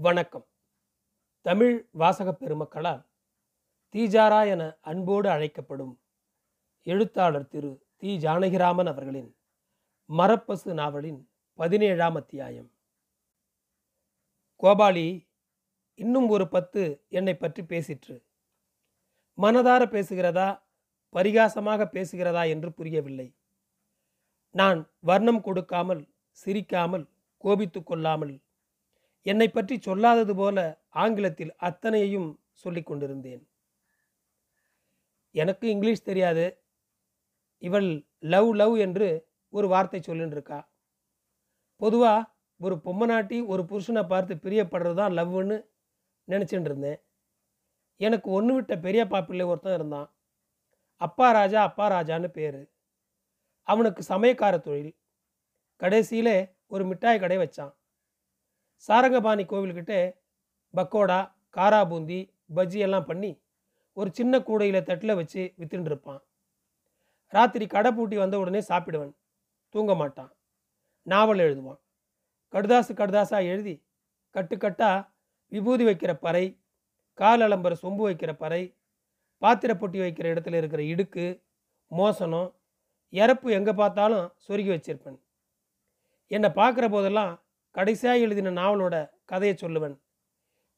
வணக்கம். தமிழ் வாசகப் பெருமக்களால் தீஜாரா என அன்போடு அழைக்கப்படும் எழுத்தாளர் திரு தி. ஜானகிராமன் அவர்களின் மரப்பசு நாவலின் பதினேழாம் அத்தியாயம். கோபாலி இன்னும் ஒரு பத்து என்னை பற்றி பேசிற்று. மனதார பேசுகிறதா பரிகாசமாக பேசுகிறதா என்று புரியவில்லை. நான் வர்ணம் கொடுக்காமல் சிரிக்காமல் கோபித்து கொள்ளாமல் என்னை பற்றி சொல்லாதது போல ஆங்கிலத்தில் அத்தனையையும் சொல்லி கொண்டிருந்தேன். எனக்கு இங்கிலீஷ் தெரியாது. இவள் லவ் லவ் என்று ஒரு வார்த்தை சொல்லின்னு இருக்கா பொதுவாக ஒரு பொம்மநாட்டி ஒரு புருஷனை பார்த்து பிரியப்படுறது தான் லவ்னு நினச்சிட்டு இருந்தேன் எனக்கு ஒன்று விட்ட பெரியப்பா பிள்ளை ஒருத்தன் இருந்தான். அப்பா ராஜா அப்பா ராஜான்னு பேர். அவனுக்கு சமயக்கார தொழில். கடைசியிலே ஒரு மிட்டாய் கடை வச்சான். சாரங்கபாணி கோவில்கிட்ட பக்கோடா காரா பூந்தி பஜ்ஜி எல்லாம் பண்ணி ஒரு சின்ன கூடையில் தட்டில் வச்சு வித்துட்டு இருப்பான். ராத்திரி கடை பூட்டி வந்த உடனே சாப்பிடுவன். தூங்க மாட்டான். நாவல் எழுதுவான். கடுதாசு கடுதாசாக எழுதி கட்டுக்கட்டாக விபூதி வைக்கிற பறை கால் அலம்பர சொம்பு வைக்கிற பறை பாத்திர பொட்டி வைக்கிற இடத்துல இருக்கிற இடுக்கு மோசனம் இறப்பு எங்கே பார்த்தாலும் சொருகி வச்சிருப்பேன். என்னை பார்க்குற போதெல்லாம் கடைசியாக எழுதின நாவலோட கதையை சொல்லுவேன்.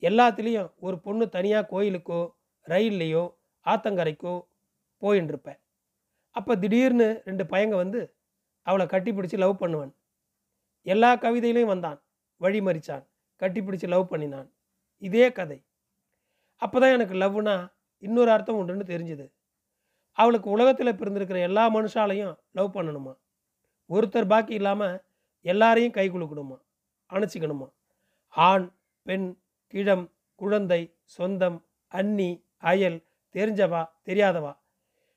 எல்லாத்துலேயும் ஒரு பொண்ணு தனியாக கோயிலுக்கோ ரயில்லையோ ஆத்தங்கரைக்கோ போயின்னு இருப்பேன் அப்போ திடீர்னு ரெண்டு பையங்க வந்து அவளை கட்டி பிடிச்சி லவ் பண்ணுவேன். எல்லா கவிதையிலையும் வந்தான். வழி மறிச்சான் கட்டி பிடிச்சி லவ் பண்ணினான். இதே கதை. அப்போ தான் எனக்கு லவ்னா இன்னொரு அர்த்தம் உண்டுன்னு தெரிஞ்சுது. அவளுக்கு உலகத்தில் பிறந்திருக்கிற எல்லா மனுஷாலையும் லவ் பண்ணணுமா? ஒருத்தர் பாக்கி இல்லாமல் எல்லாரையும் கை குலுக்கணுமா அணைச்சிக்கணுமா ஆண் பெண் கிழம் குழந்தை சொந்தம் அன்னி அயல் தெரிஞ்சவா தெரியாதவா?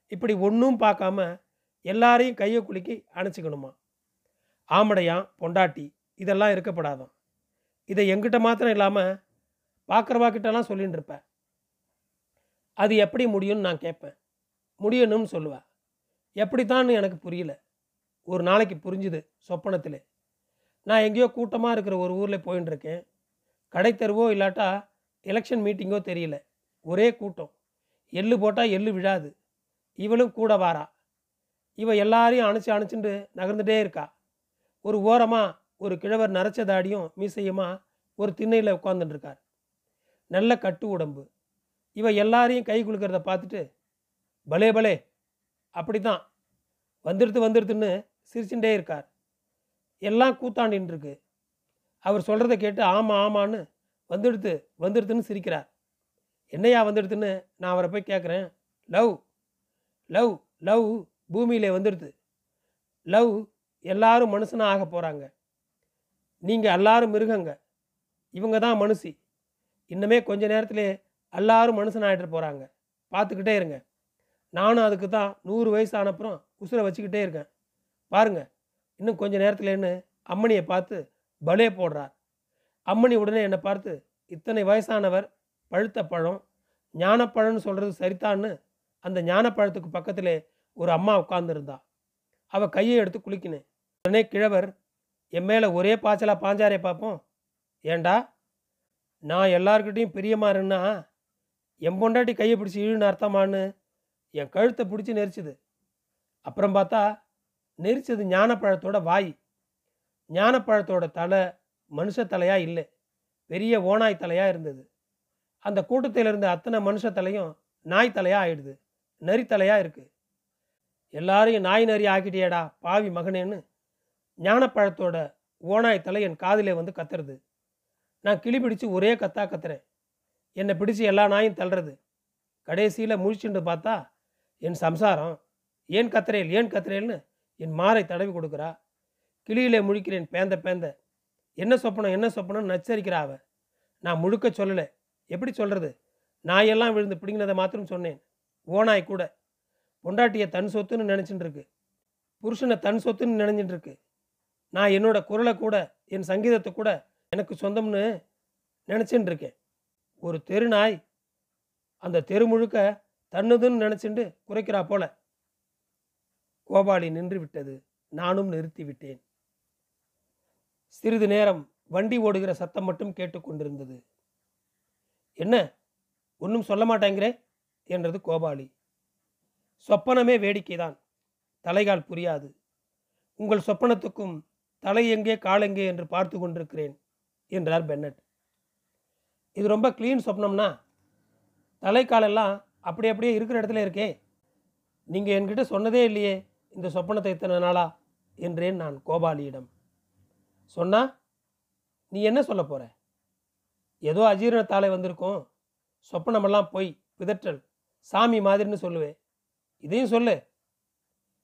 இப்படி ஒன்றும் பார்க்காம எல்லாரையும் கையை குலுக்கி அணைச்சிக்கணுமா ஆமடையான் பொண்டாட்டி இதெல்லாம் இருக்கப்படாதான் இதை எங்கிட்ட மாத்திரம் இல்லாமல் பார்க்குறவாக்கிட்டலாம் சொல்லின்னு இருப்பேன் அது எப்படி முடியும்னு நான் கேட்பேன் முடியணும்னு சொல்லுவேன் எப்படித்தான்னு எனக்கு புரியல. ஒரு நாளைக்கு புரிஞ்சுது சொப்பனத்தில். நான் எங்கேயோ கூட்டமாக இருக்கிற ஒரு ஊரில் போயின்னு இருக்கேன் கடை தெருவோ இல்லாட்டா எலெக்ஷன் மீட்டிங்கோ தெரியல. ஒரே கூட்டம். எள்ளு போட்டால் எள்ளு விழாது. இவளும் கூட வாரா. இவ எல்லாரையும் அணைச்சி அணைச்சிட்டு நகர்ந்துட்டே இருக்கா. ஒரு ஓரமாக ஒரு கிழவர் நரைச்ச தாடியும் மீசையுமா ஒரு திண்ணையில் உட்காந்துட்டுருக்கார் நல்ல கட்டு உடம்பு. இவ எல்லாரையும் கை குலுக்கிறத பார்த்துட்டு பலே பலே. அப்படி தான் வந்துடுத்து வந்துடுத்துன்னு சிரிச்சுட்டே இருக்கார். எல்லாம் கூத்தாண்டின்னு இருக்கு அவர் சொல்கிறத கேட்டு ஆமாம் ஆமான்னு வந்துடுத்து வந்துடுத்துன்னு சிரிக்கிறார். என்னையா வந்துடுத்துன்னு நான் அவரை போய் கேட்குறேன் லவ் லவ் லவ் பூமியிலே வந்துடுது லவ் எல்லாரும் மனுஷனாக ஆக போகிறாங்க நீங்கள் எல்லாரும் மிருகங்க. இவங்க தான் மனுஷி. இன்னமே கொஞ்ச நேரத்திலே எல்லாரும் மனுஷனாகிட்டு போகிறாங்க பார்த்துக்கிட்டே இருங்க. நானும் அதுக்கு தான் நூறு வயசு ஆனப்புறம் உசுரை வச்சுக்கிட்டே இருக்கேன். பாருங்கள் இன்னும் கொஞ்ச நேரத்துலேன்னு அம்மணியை பார்த்து பலே போடுறார். அம்மணி உடனே என்னை பார்த்து இத்தனை வயசானவர் பழுத்த பழம் ஞானப்பழம்னு சொல்கிறது சரித்தான்னு அந்த ஞானப்பழத்துக்கு பக்கத்திலே ஒரு அம்மா உட்கார்ந்துருந்தா. அவள் கையை எடுத்து குளிக்கினேன் உடனே கிழவர் என் மேலே ஒரே பாய்ச்சலாக பாஞ்சாரே பார்ப்போம் ஏண்டா? நான் எல்லாருக்கிட்டையும் பிரியமாறுன்னா என் பொண்டாட்டி கையை பிடிச்சி இழுன்னு அர்த்தமான்னு என் கழுத்தை பிடிச்சி நெரிச்சுது. அப்புறம் பார்த்தா நெரிச்சது ஞானப்பழத்தோட வாய். ஞானப்பழத்தோட தலை மனுஷ தலையா இல்லை. பெரிய ஓனாய் தலையாக இருந்தது. அந்த கூட்டத்தில் இருந்த அத்தனை மனுஷ தலையும் நாய் தலையாக ஆயிடுது. நரி தலையாக இருக்குது எல்லாரையும் நாய் நரி ஆக்கிட்டியேடா பாவி மகனேன்னு ஞானப்பழத்தோட ஓனாய் தலை என் காதிலே வந்து கத்துறது. நான் கிளி பிடிச்சு ஒரே கத்தா கத்துறேன். என்னை பிடிச்சு எல்லா நாயும் தள்ளுறது. கடைசியில் முழிச்சுண்டு பார்த்தா என் சம்சாரம் ஏன் கத்துறேல் ஏன் கத்துறேல்னு என் மாரை தடவி கொடுக்குறா? கிளியிலே முழிக்கிறேன் பேந்த பேந்த. என்ன சொப்பனம் என்ன சொப்பனம் நச்சரிக்கிறா அவ. நான் முழுக்க சொல்லலை. எப்படி சொல்கிறது நாயெல்லாம் விழுந்து பிடிங்கினதை மாத்திரம் சொன்னேன். ஓனாய் கூட. பொண்டாட்டியை தன் சொத்துன்னு நினச்சிட்டு இருக்கு புருஷனை தன் சொத்துன்னு நினைஞ்சிட்டு இருக்கு நான் என்னோட குரலை கூட என் சங்கீதத்தை கூட எனக்கு சொந்தம்னு நினச்சின்னு இருக்கேன் ஒரு தெரு நாய் அந்த தெரு முழுக்க தன்னுதுன்னு நினச்சிண்டு குறைக்கிறா போல. கோபாலி நின்று விட்டது நானும் நிறுத்திவிட்டேன். சிறிது நேரம் வண்டி ஓடுகிற சத்தம் மட்டும் கேட்டுக்கொண்டிருந்தது என்ன? ஒன்றும் சொல்ல மாட்டேங்கிறே? என்றது கோபாலி. சொப்பனமே வேடிக்கைதான். தலைகால் புரியாது. உங்கள் சொப்பனத்துக்கும் தலை எங்கே கால் எங்கே என்று பார்த்து கொண்டிருக்கிறேன் என்றார் பென்னட். இது ரொம்ப க்ளீன் சொப்னம்னா தலைக்காலெல்லாம் அப்படி அப்படியே இருக்கிற இடத்துல இருக்கே. நீங்கள் என்கிட்ட சொன்னதே இல்லையே. இந்த சொப்பனத்தை இத்தனை நாளா என்றேன் நான் கோபாலியிடம். சொன்னா நீ என்ன சொல்ல போற? ஏதோ அஜீரணத்தாலே வந்திருக்கோம். சொப்பனமெல்லாம் போய் பிதற்றல். சாமி மாதிரின்னு சொல்லுவேன் இதையும் சொல்லு.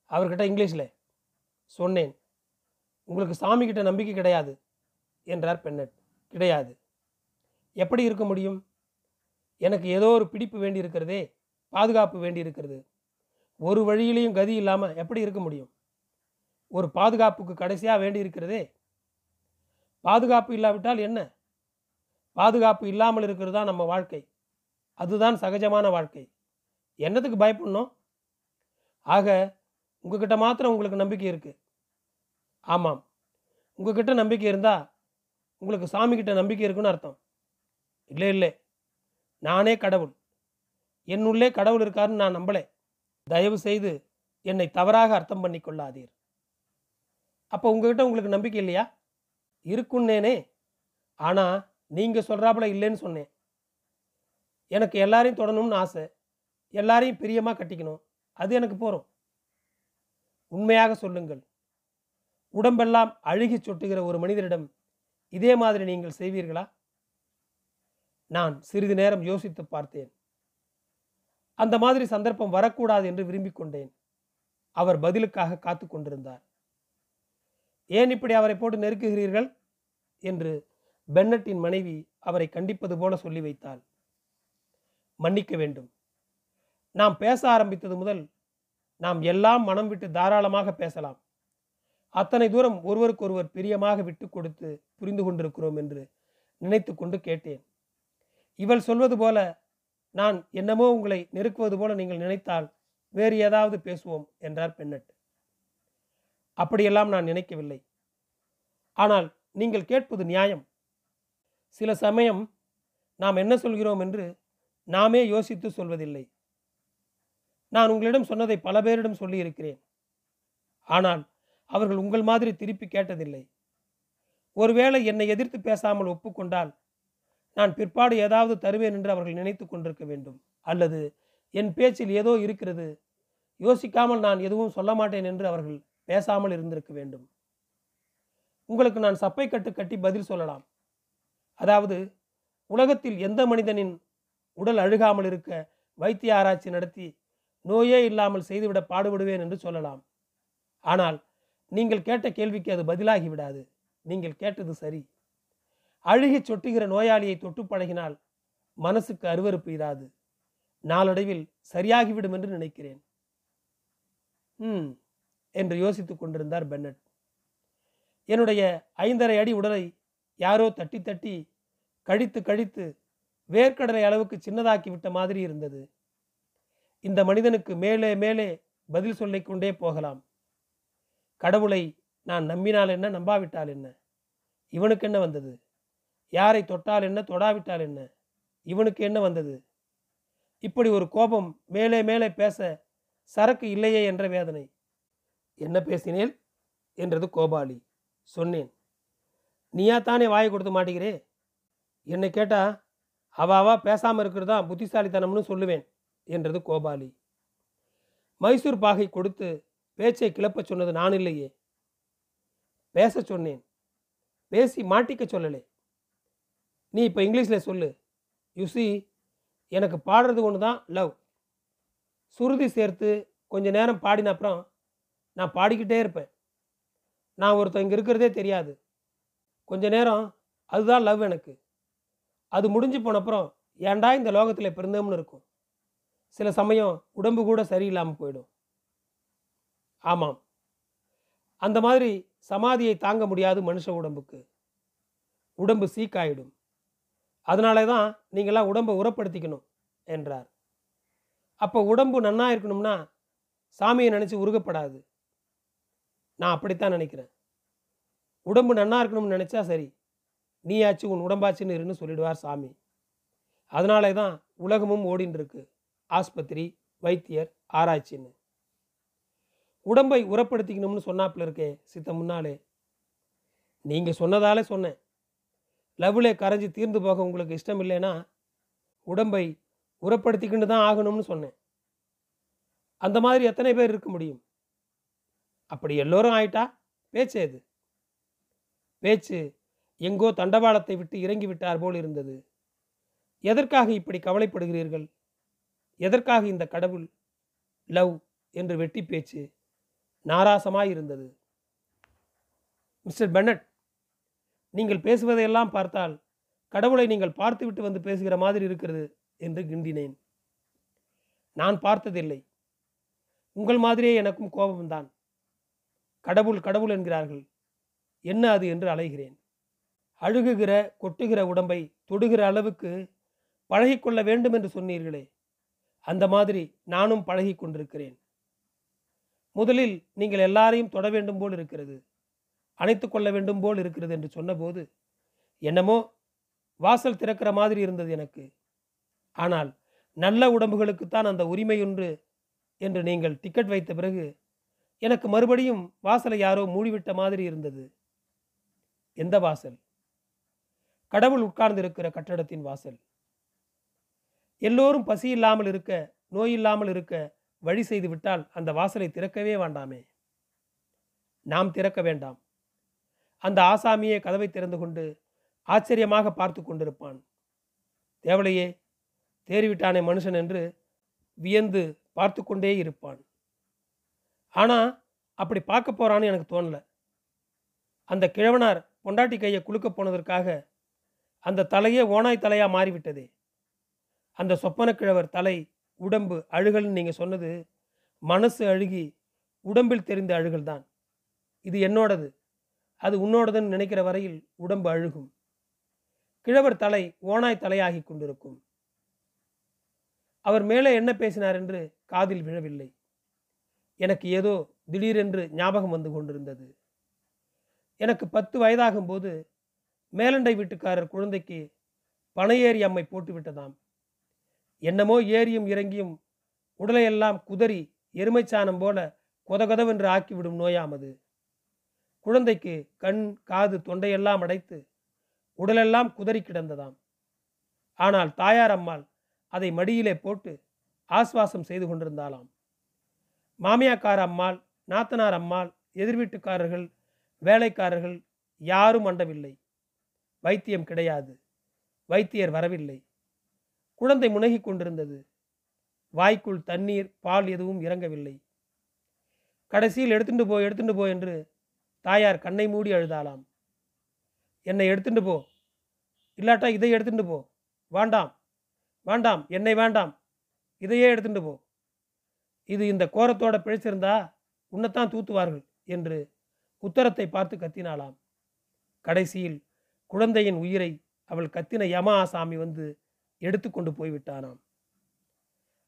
அவர்கிட்ட இங்கிலீஷில் சொன்னேன். உங்களுக்கு சாமி கிட்ட நம்பிக்கை கிடையாது என்றார் பெண்ணட். கிடையாது. எப்படி இருக்க முடியும்? எனக்கு ஏதோ ஒரு பிடிப்பு வேண்டி இருக்கிறதே பாதுகாப்பு வேண்டி இருக்கிறது ஒரு வழியிலையும் கதி இல்லாமல் எப்படி இருக்க முடியும்? ஒரு பாதுகாப்புக்கு கடைசியாக வேண்டி இருக்கிறதே? பாதுகாப்பு இல்லாவிட்டால் என்ன? பாதுகாப்பு இல்லாமல் இருக்கிறது தான் நம்ம வாழ்க்கை. அதுதான் சகஜமான வாழ்க்கை. என்னத்துக்கு பயப்படணும்? ஆக உங்ககிட்ட மாத்திரம் உங்களுக்கு நம்பிக்கை இருக்கு. ஆமாம். உங்ககிட்ட நம்பிக்கை இருந்தால் உங்களுக்கு சாமி கிட்ட நம்பிக்கை இருக்குன்னு அர்த்தம். இல்லை இல்லை. நானே கடவுள். என்னுள்ளே கடவுள் இருக்காருன்னு நான் நம்பலை. தயவு செய்து என்னை தவறாக அர்த்தம் பண்ணி கொள்ளாதீர் அப்போ உங்ககிட்ட உங்களுக்கு நம்பிக்கை இல்லையா? இருக்குன்னேனே ஆனால் நீங்கள் சொல்கிறாப்புல இல்லைன்னு சொன்னேன். எனக்கு எல்லாரையும் தொடணும்னு ஆசை. எல்லாரையும் பிரியமாக கட்டிக்கணும். அது எனக்கு போகிறோம் உண்மையாக சொல்லுங்கள். உடம்பெல்லாம் அழுகி சொட்டுகிற ஒரு மனிதரிடம் இதே மாதிரி நீங்கள் செய்வீர்களா? நான் சிறிது நேரம் யோசித்து பார்த்தேன். அந்த மாதிரி சந்தர்ப்பம் வரக்கூடாது என்று விரும்பிக் கொண்டேன் அவர் பதிலுக்காக காத்து கொண்டிருந்தார். ஏன் இப்படி அவரை போட்டு நெருக்குகிறீர்கள்? என்று பென்னட்டின் மனைவி அவரை கண்டிப்பது போல சொல்லி வைத்தாள். மன்னிக்க வேண்டும். நாம் பேச ஆரம்பித்தது முதல் நாம் எல்லாம் மனம் விட்டு தாராளமாக பேசலாம். அத்தனை தூரம் ஒருவருக்கொருவர் பிரியமாக விட்டு கொடுத்து புரிந்து கொண்டிருக்கிறோம் என்று நினைத்து கொண்டு கேட்டேன். இவள் சொல்வது போல நான் என்னமோ உங்களை நெருக்குவது போல நீங்கள் நினைத்தால் வேறு ஏதாவது பேசுவோம் என்றார் பெண்ணட் அப்படியெல்லாம் நான் நினைக்கவில்லை. ஆனால் நீங்கள் கேட்பது நியாயம். சில சமயம் நாம் என்ன சொல்கிறோம் என்று நாமே யோசித்து சொல்வதில்லை. நான் உங்களிடம் சொன்னதை பல பேரிடம் சொல்லியிருக்கிறேன். ஆனால் அவர்கள் உங்கள் மாதிரி திருப்பி கேட்டதில்லை. ஒருவேளை என்னை எதிர்த்து பேசாமல் ஒப்புக்கொண்டால் நான் பிற்பாடு ஏதாவது தருவேன் என்று அவர்கள் நினைத்து கொண்டிருக்க வேண்டும். அல்லது என் பேச்சில் ஏதோ இருக்கிறது. யோசிக்காமல் நான் எதுவும் சொல்ல மாட்டேன் என்று அவர்கள் பேசாமல் இருந்திருக்க வேண்டும். உங்களுக்கு நான் சப்பை கட்டு கட்டி பதில் சொல்லலாம். அதாவது உலகத்தில் எந்த மனிதனின் உடல் அழுகாமல் இருக்க வைத்திய ஆராய்ச்சி நடத்தி நோயே இல்லாமல் செய்துவிட பாடுபடுவேன் என்று சொல்லலாம். ஆனால் நீங்கள் கேட்ட கேள்விக்கு அது பதிலாகி விடாது. நீங்கள் கேட்டது சரி. அழுகி சொட்டுகிற நோயாளியை தொட்டு பழகினால் மனசுக்கு அருவறுப்பு இராது. நாளடைவில் சரியாகிவிடும் என்று நினைக்கிறேன். ம் என்று யோசித்துக் கொண்டிருந்தார் பென்னட். என்னுடைய ஐந்தரை அடி உடலை யாரோ தட்டி தட்டி கழித்து கழித்து வேர்க்கடலை அளவுக்கு சின்னதாக்கி விட்ட மாதிரி இருந்தது. இந்த மனிதனுக்கு மேலே மேலே பதில் சொல்லிக் கொண்டே போகலாம். கடவுளை நான் நம்பினால் என்ன நம்பாவிட்டால் என்ன? இவனுக்கு என்ன வந்தது? யாரை தொட்டால் என்ன தொடாவிட்டால் என்ன? இவனுக்கு என்ன வந்தது? இப்படி ஒரு கோபம் மேலே மேலே பேச சரக்கு இல்லையே என்ற வேதனை. என்ன பேசினேன் என்றது கோபாலி. சொன்னேன். நீயா தானே வாயை கொடுத்து மாட்டேங்கிறே என்னை கேட்டா அவாவா பேசாமல் இருக்கிறது தான் புத்திசாலித்தனம்னு சொல்லுவேன் என்றது கோபாலி. மைசூர் பாகை கொடுத்து பேச்சை கிளப்ப சொன்னது நான் இல்லையே. பேச சொன்னேன். பேசி மாட்டிக்க சொல்லலே. நீ இப்போ இங்கிலீஷில் சொல்லு. யுசி எனக்கு பாடுறது ஒன்று தான் லவ் சுருதி சேர்த்து கொஞ்ச நேரம் பாடின அப்புறம் நான் பாடிக்கிட்டே இருப்பேன். நான் ஒருத்தன் இங்கே இருக்கிறதே தெரியாது. கொஞ்ச நேரம் அதுதான் லவ் எனக்கு. அது முடிஞ்சு போனப்புறம் ஏன்டா இந்த லோகத்தில் பிறந்தோம்னு இருக்கும். சில சமயம் உடம்பு கூட சரியில்லாமல் போயிடும். ஆமாம். அந்த மாதிரி சமாதியை தாங்க முடியாது மனுஷ உடம்புக்கு. உடம்பு சீக்காயிடும். அதனால தான் நீங்களாம் உடம்பை உரப்படுத்திக்கணும் என்றார். அப்போ உடம்பு நன்னா இருக்கணும்னா சாமியை நினச்சி உருகப்படாது. நான் அப்படித்தான் நினைக்கிறேன். உடம்பு நன்னா இருக்கணும்னு நினச்சா சரி நீயாச்சு உன் உடம்பாச்சுன்னு இருன்னு சொல்லிடுவார் சாமி. அதனாலே தான் உலகமும் ஓடின்னு இருக்கு ஆஸ்பத்திரி வைத்தியர் ஆராய்ச்சின்னு. உடம்பை உரப்படுத்திக்கணும்னு சொன்னாப்புல இருக்கே சித்த முன்னாலே. நீங்கள் சொன்னதாலே சொன்னேன். லவ்லே கரைஞ்சி தீர்ந்து போக உங்களுக்கு இஷ்டம் இல்லைன்னா உடம்பை உரப்படுத்திக்கிட்டு தான் ஆகணும்னு சொன்னேன். அந்த மாதிரி எத்தனை பேர் இருக்க முடியும்? அப்படி எல்லோரும் ஆயிட்டா? பேச்சு எது பேச்சு எங்கோ தண்டவாளத்தை விட்டு இறங்கி விட்டார் போல் இருந்தது. எதற்காக இப்படி கவலைப்படுகிறீர்கள்? எதற்காக இந்த கடவுள் லவ் என்று வெட்டி பேச்சு நாராசமாய் இருந்தது. மிஸ்டர் பென்னட் நீங்கள் பேசுவதையெல்லாம் பார்த்தால் கடவுளை நீங்கள் பார்த்துவிட்டு வந்து பேசுகிற மாதிரி இருக்கிறது என்று கிண்டினேன். நான் பார்த்ததில்லை. உங்கள் மாதிரியே எனக்கும் கோபம்தான். கடவுள் கடவுள் என்கிறார்கள். என்ன அது என்று அலைகிறேன். அழுகுகிற கொட்டுகிற உடம்பை தொடுகிற அளவுக்கு பழகிக்கொள்ள வேண்டும் என்று சொன்னீர்களே. அந்த மாதிரி நானும் பழகி கொண்டிருக்கிறேன். முதலில் நீங்கள் எல்லாரையும் தொட வேண்டும் போல் இருக்கிறது. அணைத்து கொள்ள வேண்டும் போல் இருக்கிறது என்று சொன்னபோது என்னமோ வாசல் திறக்கிற மாதிரி இருந்தது எனக்கு. ஆனால் நல்ல உடம்புகளுக்குத்தான் அந்த உரிமை ஒன்று என்று நீங்கள் டிக்கெட் வைத்த பிறகு எனக்கு மறுபடியும் வாசலை யாரோ மூடிவிட்ட மாதிரி இருந்தது. எந்த வாசல்? கடவுள் உட்கார்ந்து இருக்கிற கட்டடத்தின் வாசல். எல்லோரும் பசி இல்லாமல் இருக்க நோய் இல்லாமல் இருக்க வழி செய்து விட்டால் அந்த வாசலை திறக்கவே வேண்டாமே. நாம் திறக்க வேண்டாம். அந்த ஆசாமியே கதவை திறந்து கொண்டு ஆச்சரியமாக பார்த்து கொண்டிருப்பான். தேவலையே தேறிவிட்டானே மனுஷன் என்று வியந்து பார்த்து கொண்டே இருப்பான். ஆனால் அப்படி பார்க்க போறான்னு எனக்கு தோணலை. அந்த கிழவனார் பொண்டாட்டி கையை குலுக்க போனதற்காக அந்த தலையே ஓனாய் தலையாக மாறிவிட்டதே. அந்த சொப்பன கிழவர் தலை உடம்பு அழுகல்னு நீங்கள் சொன்னது மனசு அழுகி உடம்பில் தெரிந்த அழுகல் தான் இது என்னோடது. அது உன்னோடதுன்னு நினைக்கிற வரையில் உடம்பு அழுகும். கிழவர் தலை ஓனாய் தலையாகி கொண்டிருக்கும். அவர் மேலே என்ன பேசினார் என்று காதில் விழவில்லை. எனக்கு ஏதோ திடீரென்று ஞாபகம் வந்து கொண்டிருந்தது. எனக்கு பத்து வயதாகும் போது மேலண்டை வீட்டுக்காரர் குழந்தைக்கு பனையேறி அம்மை போட்டுவிட்டதாம் என்னமோ ஏறியும் இறங்கியும் உடலையெல்லாம் குதறி எருமைச்சாணம் போல கொதகதவென்று ஆக்கிவிடும் நோயாமது குழந்தைக்கு கண் காது தொண்டையெல்லாம் அடைத்து உடலெல்லாம் குதறி கிடந்ததாம். ஆனால் தாயார் அம்மாள் அதை மடியிலே போட்டு ஆஸ்வாசம் செய்து கொண்டிருந்தாளாம். மாமியாக்கார அம்மாள் நாத்தனார் அம்மாள் எதிர்வீட்டுக்காரர்கள் வேலைக்காரர்கள் யாரும் அண்டவில்லை. வைத்தியம் கிடையாது. வைத்தியர் வரவில்லை. குழந்தை முனகி கொண்டிருந்தது. வாய்க்குள் தண்ணீர் பால் எதுவும் இறங்கவில்லை. கடைசியில் எடுத்துட்டு போ எடுத்துட்டு போ என்று தாயார் கண்ணை மூடி அழுதாலாம் என்னை எடுத்துட்டு போ. இல்லாட்டா இதை எடுத்துட்டு போ. வேண்டாம். வேண்டாம். என்னை வேண்டாம். இதையே எடுத்துட்டு போ. இது இந்த கோரத்தோட பிழைச்சிருந்தா உன்னைத்தான் தூத்துவார்கள் என்று உத்தரத்தை பார்த்து கத்தினாளாம். கடைசியில் குழந்தையின் உயிரை அவள் கத்தின யமாசாமி வந்து எடுத்துக்கொண்டு போய்விட்டானாம்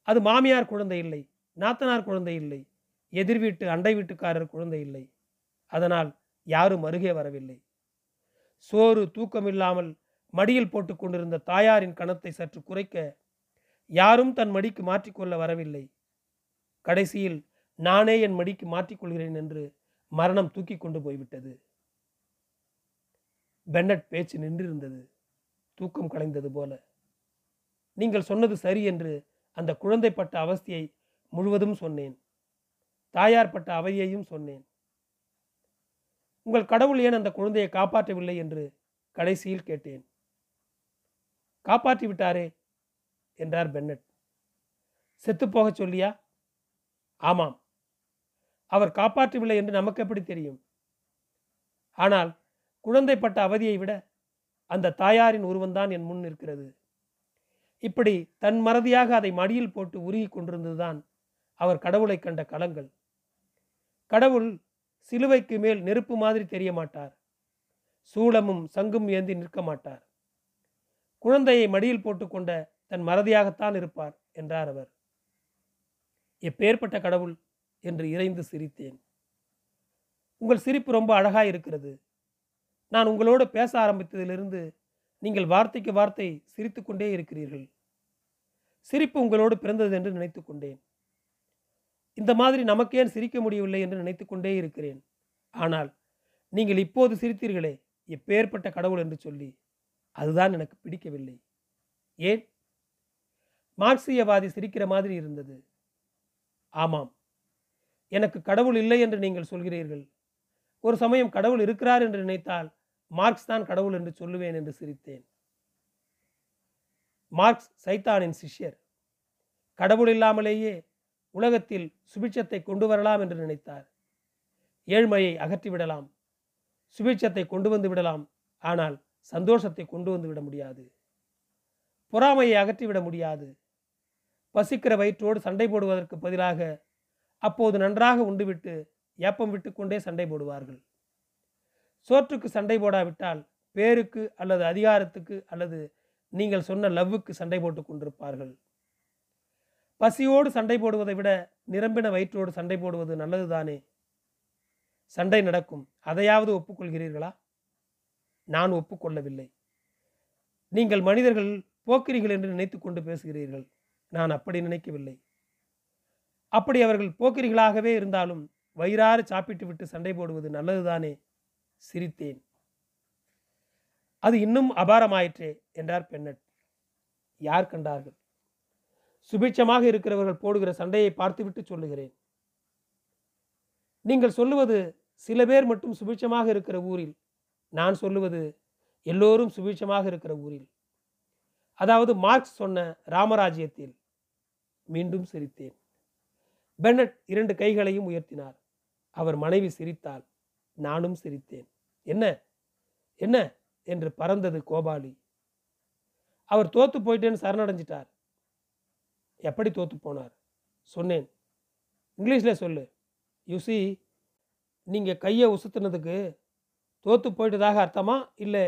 அது மாமியார் குழந்தை இல்லை. நாத்தனார் குழந்தை இல்லை. எதிர் வீட்டு அண்டை வீட்டுக்காரர் குழந்தை இல்லை. அதனால் யாரும் அருகே வரவில்லை. சோறு தூக்கமில்லாமல் மடியில் போட்டு கொண்டிருந்த தாயாரின் கணத்தை சற்று குறைக்க யாரும் தன் மடிக்கு மாற்றிக்கொள்ள வரவில்லை. கடைசியில் நானே என் மடிக்கு மாற்றிக்கொள்கிறேன் என்று மரணம் தூக்கி கொண்டு போய்விட்டது. பென்னட் பேச்சு நின்றிருந்தது. தூக்கம் கலைந்தது போல. நீங்கள் சொன்னது சரி என்று அந்த குழந்தைப்பட்ட அவஸ்தியை அவஸ்தையை முழுவதும் சொன்னேன். தாயார் பட்ட அவையையும் சொன்னேன். உங்கள் கடவுள் ஏன் அந்த குழந்தையை காப்பாற்றவில்லை என்று கடைசியில் கேட்டேன். காப்பாற்றி விட்டாரே என்றார் பென்னட். செத்துப்போகச் சொல்லியா? ஆமாம். அவர் காப்பாற்றவில்லை என்று நமக்கு எப்படி தெரியும்? ஆனால் குழந்தைப்பட்ட அவதியை விட அந்த தாயாரின் உருவம்தான் என் முன் இருக்கிறது இப்படி தன் மறதியாக அதை மடியில் போட்டு உருகி கொண்டிருந்ததுதான் அவர் கடவுளை கண்ட களங்கள் கடவுள் சிலுவைக்கு மேல் நெருப்பு மாதிரி தெரிய மாட்டார் சூளமும் சங்கும் ஏந்தி நிற்க மாட்டார். குழந்தையை மடியில் போட்டுக்கொண்ட தன் மறதியாகத்தான் இருப்பார் என்றார் அவர். எப்பேற்பட்ட கடவுள் என்று இறைந்து சிரித்தேன். உங்கள் சிரிப்பு ரொம்ப அழகாய் இருக்கிறது. நான் உங்களோடு பேச ஆரம்பித்ததிலிருந்து நீங்கள் வார்த்தைக்கு வார்த்தை சிரித்து கொண்டே இருக்கிறீர்கள். சிரிப்பு உங்களோடு பிறந்தது என்று நினைத்து கொண்டேன். இந்த மாதிரி நமக்கேன் சிரிக்க முடியவில்லை என்று நினைத்து கொண்டே இருக்கிறேன். ஆனால் நீங்கள் இப்போது சிரித்தீர்களே எப்பேற்பட்ட கடவுள் என்று சொல்லி அதுதான் எனக்கு பிடிக்கவில்லை. ஏன்? மார்க்சியவாதி சிரிக்கிற மாதிரி இருந்தது. ஆமாம். எனக்கு கடவுள் இல்லை என்று நீங்கள் சொல்கிறீர்கள். ஒரு சமயம் கடவுள் இருக்கிறார் என்று நினைத்தால் மார்க்ஸ் தான் கடவுள் என்று சொல்லுவேன் என்று சிரித்தேன். மார்க்ஸ் சைத்தானின் சிஷ்யர். கடவுள் இல்லாமலேயே உலகத்தில் சுபிட்சத்தை கொண்டு வரலாம் என்று நினைத்தார். ஏழ்மையை அகற்றிவிடலாம். சுபிட்சத்தை கொண்டு வந்து விடலாம். ஆனால் சந்தோஷத்தை கொண்டு வந்து விட முடியாது. பொறாமையை அகற்றிவிட முடியாது. பசிக்கிற வயிற்றோடு சண்டை போடுவதற்கு பதிலாக அப்போது நன்றாக உண்டுவிட்டு ஏப்பம் விட்டு கொண்டே சண்டை போடுவார்கள். சோற்றுக்கு சண்டை போடாவிட்டால் பேருக்கு அல்லது அதிகாரத்துக்கு அல்லது நீங்கள் சொன்ன லவ்வுக்கு சண்டை போட்டு கொண்டிருப்பார்கள். பசியோடு சண்டை போடுவதை விட நிரம்பின வயிற்றோடு சண்டை போடுவது நல்லதுதானே? சண்டை நடக்கும். அதையாவது ஒப்புக்கொள்கிறீர்களா? நான் ஒப்புக்கொள்ளவில்லை. நீங்கள் மனிதர்கள் போக்கிறீர்கள் என்று நினைத்து கொண்டு பேசுகிறீர்கள். நான் அப்படி நினைக்கவில்லை. அப்படி அவர்கள் போக்கிரிகளாகவே இருந்தாலும் வயிறாறு சாப்பிட்டு விட்டு சண்டை போடுவது நல்லதுதானே? சிரித்தேன். அது இன்னும் அபாரமாயிற்றே என்றார் பெண்ணட். யார் கண்டார்கள்? சுபிட்சமாக இருக்கிறவர்கள் போடுகிற சண்டையை பார்த்துவிட்டு சொல்லுகிறேன். நீங்கள் சொல்லுவது சில பேர் மட்டும் சுபிட்சமாக இருக்கிற ஊரில் நான் சொல்லுவது எல்லோரும் சுபிட்சமாக இருக்கிற ஊரில். அதாவது மார்க்ஸ் சொன்ன ராமராஜ்யத்தில் மீண்டும் சிரித்தேன். பென்னட் இரண்டு கைகளையும் உயர்த்தினார். அவர் மனைவி சிரித்தாள். நானும் சிரித்தேன். என்ன? என்ன? என்று பறந்தது கோபாலி. அவர் தோத்து போயிட்டேன்னு சரணடைஞ்சிட்டார். எப்படி தோத்து போனார்? சொன்னேன். இங்கிலீஷில் சொல்லு. யூசி நீங்கள் கையை உசுத்துனதுக்கு தோத்து போயிட்டதாக அர்த்தமா? இல்லை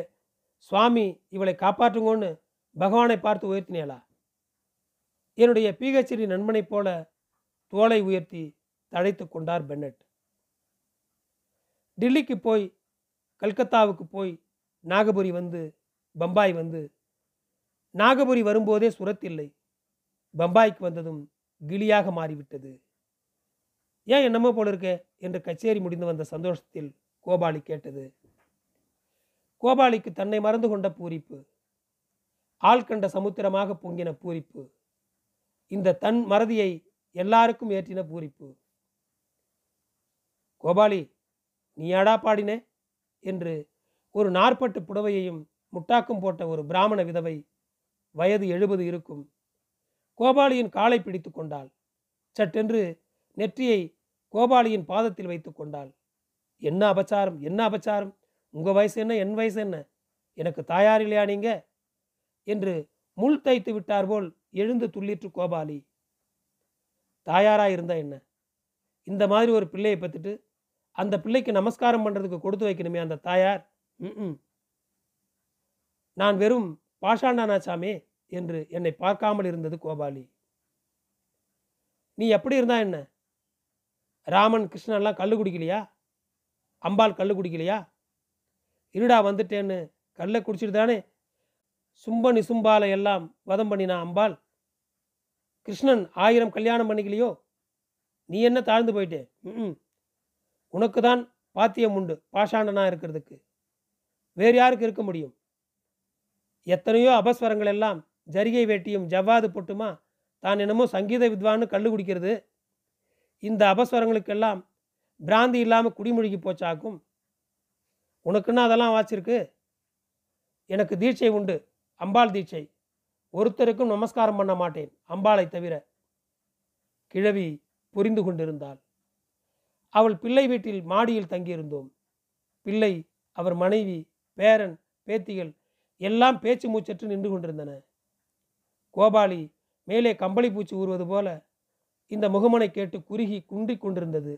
சுவாமி இவளை காப்பாற்றுங்கன்னு பகவானை பார்த்து உயர்த்தினேளா என்னுடைய பிஹெச்டி நண்பனைப் போல தோலை உயர்த்தி தழைத்து கொண்டார் பென்னட். டில்லிக்கு போய் கல்கத்தாவுக்கு போய் நாகபுரி வந்து பம்பாய் வந்து நாகபுரி வரும்போதே சுரத்தில்லை. பம்பாய்க்கு வந்ததும் கிளியாக மாறிவிட்டது. ஏன் என்னமோ போல இருக்கே? என்று கச்சேரி முடிந்து வந்த சந்தோஷத்தில் கோபாலி கேட்டது. கோபாலிக்கு தன்னை மறந்து கொண்ட பூரிப்பு ஆள் கண்ட சமுத்திரமாக பொங்கின பூரிப்பு இந்த தன் மறதியை எல்லாருக்கும் ஏற்றின பூரிப்பு. கோபாலி நீ யாடா பாடினே? என்று ஒரு நாற்பட்டு புடவையையும் முட்டாக்கும் போட்ட ஒரு பிராமண விதவை வயது எழுபது இருக்கும் கோபாலியின் காலை பிடித்து கொண்டாள். சட்டென்று நெற்றியை கோபாலியின் பாதத்தில் வைத்து கொண்டாள். என்ன அபச்சாரம்? என்ன அபச்சாரம்? உங்கள் வயசு என்ன? என் வயசு என்ன? எனக்கு தாயார் இல்லையா நீங்க? என்று முள் தைத்து விட்டார் போல் எழுந்து துள்ளிற்று கோபாலி. தாயாரா இருந்தா என்ன? இந்த மாதிரி ஒரு பிள்ளையை பத்துட்டு அந்த பிள்ளைக்கு நமஸ்காரம் பண்றதுக்கு கொடுத்து வைக்கணுமே அந்த தாயார்? ம் நான் வெறும் பாஷாண்டானாச்சாமே என்று என்னை பார்க்காமல் இருந்தது கோபாலி. நீ எப்படி இருந்தா என்ன? ராமன் கிருஷ்ணன்லாம் கல் குடிக்கலையா? அம்பாள் கல் குடிக்கலையா? இருடா வந்துட்டேன்னு கல்லை குடிச்சிட்டு தானே சும்ப நிசும்பாலை எல்லாம் வதம் பண்ணினா அம்பாள்? கிருஷ்ணன் ஆயிரம் கல்யாணம் பண்ணிக்கலையோ? நீ என்ன தாழ்ந்து போயிட்டே? ம் உனக்கு தான் பாத்தியம் உண்டு பாஷாண்டனா இருக்கிறதுக்கு. வேறு யாருக்கு இருக்க முடியும்? எத்தனையோ அபஸ்வரங்கள் எல்லாம் ஜரிகை வேட்டியும் ஜவ்வாது பொட்டுமா? தான் என்னமோ சங்கீத வித்வான்னு கள்ளு குடிக்கிறது. இந்த அபஸ்வரங்களுக்கெல்லாம் பிராந்தி இல்லாமல் குடிமொழிக்கு போச்சாக்கும். உனக்குன்னா அதெல்லாம் வாச்சிருக்கு எனக்கு தீட்சை உண்டு. அம்பாள் தீட்சை. ஒருத்தருக்கும் நமஸ்காரம் பண்ண மாட்டேன். அம்பாளை தவிர. கிழவி புரிந்து கொண்டிருந்தாள். அவள் பிள்ளை வீட்டில் மாடியில் தங்கியிருந்தோம். பிள்ளை அவர் மனைவி பேரன் பேத்திகள் எல்லாம் பேச்சு மூச்சற்று நின்று கொண்டிருந்தன. கோபாலி மேலே கம்பளி பூச்சி ஊறுவது போல இந்த முகமனை கேட்டு குறுகி குன்றிக் கொண்டிருந்தது.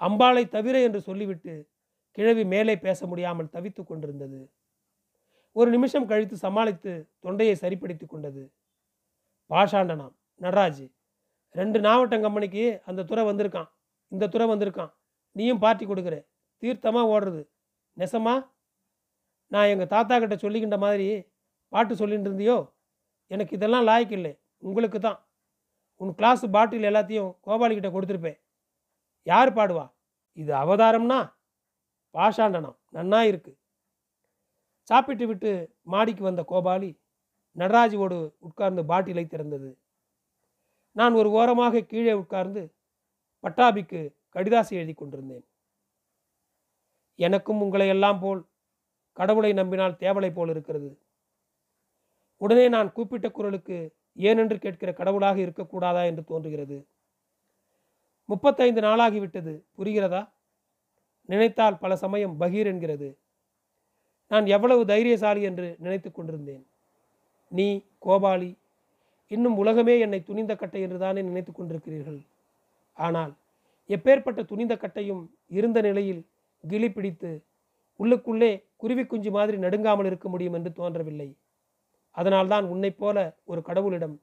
அம்பாளை தவிர என்று சொல்லிவிட்டு கிழவி மேலே பேச முடியாமல் தவித்து கொண்டிருந்தது. ஒரு நிமிஷம் கழித்து சமாளித்து தொண்டையை சரிப்படுத்தி கொண்டது. பாஷாண்டனாம் நடராஜ் ரெண்டு நாவட்டம் கம்பெனிக்கு அந்த துறை வந்திருக்கான் இந்த துறை வந்திருக்கான் நீயும் பார்ட்டி கொடுக்குற தீர்த்தமாக ஓடுறது நெசமா? நான் எங்கள் தாத்தா கிட்ட சொல்லிக்கின்ற மாதிரி பாட்டு சொல்லிட்டு இருந்தியோ? எனக்கு இதெல்லாம் லாய்க்கு இல்லை. உங்களுக்கு தான். உன் கிளாஸ் பாட்டில் எல்லாத்தையும் கோபாலிக்கிட்ட கொடுத்துருப்பேன். யார் பாடுவா? இது அவதாரம்னா? பாஷாண்டனம். நன்னா இருக்கு. சாப்பிட்டு விட்டு மாடிக்கு வந்த கோபாலி நடராஜுவோடு உட்கார்ந்து பாட்டிலை திறந்தது. நான் ஒரு ஓரமாக கீழே உட்கார்ந்து பட்டாபிக்கு கடிதாசி எழுதி கொண்டிருந்தேன். எனக்கும் உங்களை எல்லாம் போல் கடவுளை நம்பினால் தேவலை போல் இருக்கிறது. உடனே நான் கூப்பிட்ட குரலுக்கு ஏனென்று கேட்கிற கடவுளாக இருக்கக்கூடாதா என்று தோன்றுகிறது. முப்பத்தைந்து நாளாகிவிட்டது. புரிகிறதா? நினைத்தால் பல சமயம் பகீர் என்கிறது. நான் எவ்வளவு தைரியசாலி என்று நினைத்து கொண்டிருந்தேன். நீ கோபாலி இன்னும் உலகமே என்னை துணிந்த கட்டை என்று தானே நினைத்து கொண்டிருக்கிறீர்கள். ஆனால் எப்பேற்பட்ட துணிந்த கட்டையும் இருந்த நிலையில் கிளி பிடித்து உள்ளுக்குள்ளே குருவி குஞ்சு மாதிரி நடுங்காமல் இருக்க முடியும் என்று தோன்றவில்லை. அதனால்தான் உன்னைப் போல ஒரு கடவுளிடம்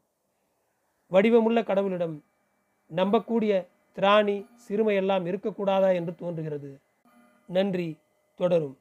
வடிவமுள்ள கடவுளிடம் நம்பக்கூடிய திராணி சிறுமையெல்லாம் இருக்கக்கூடாதா என்று தோன்றுகிறது. நன்றி தொடரும்.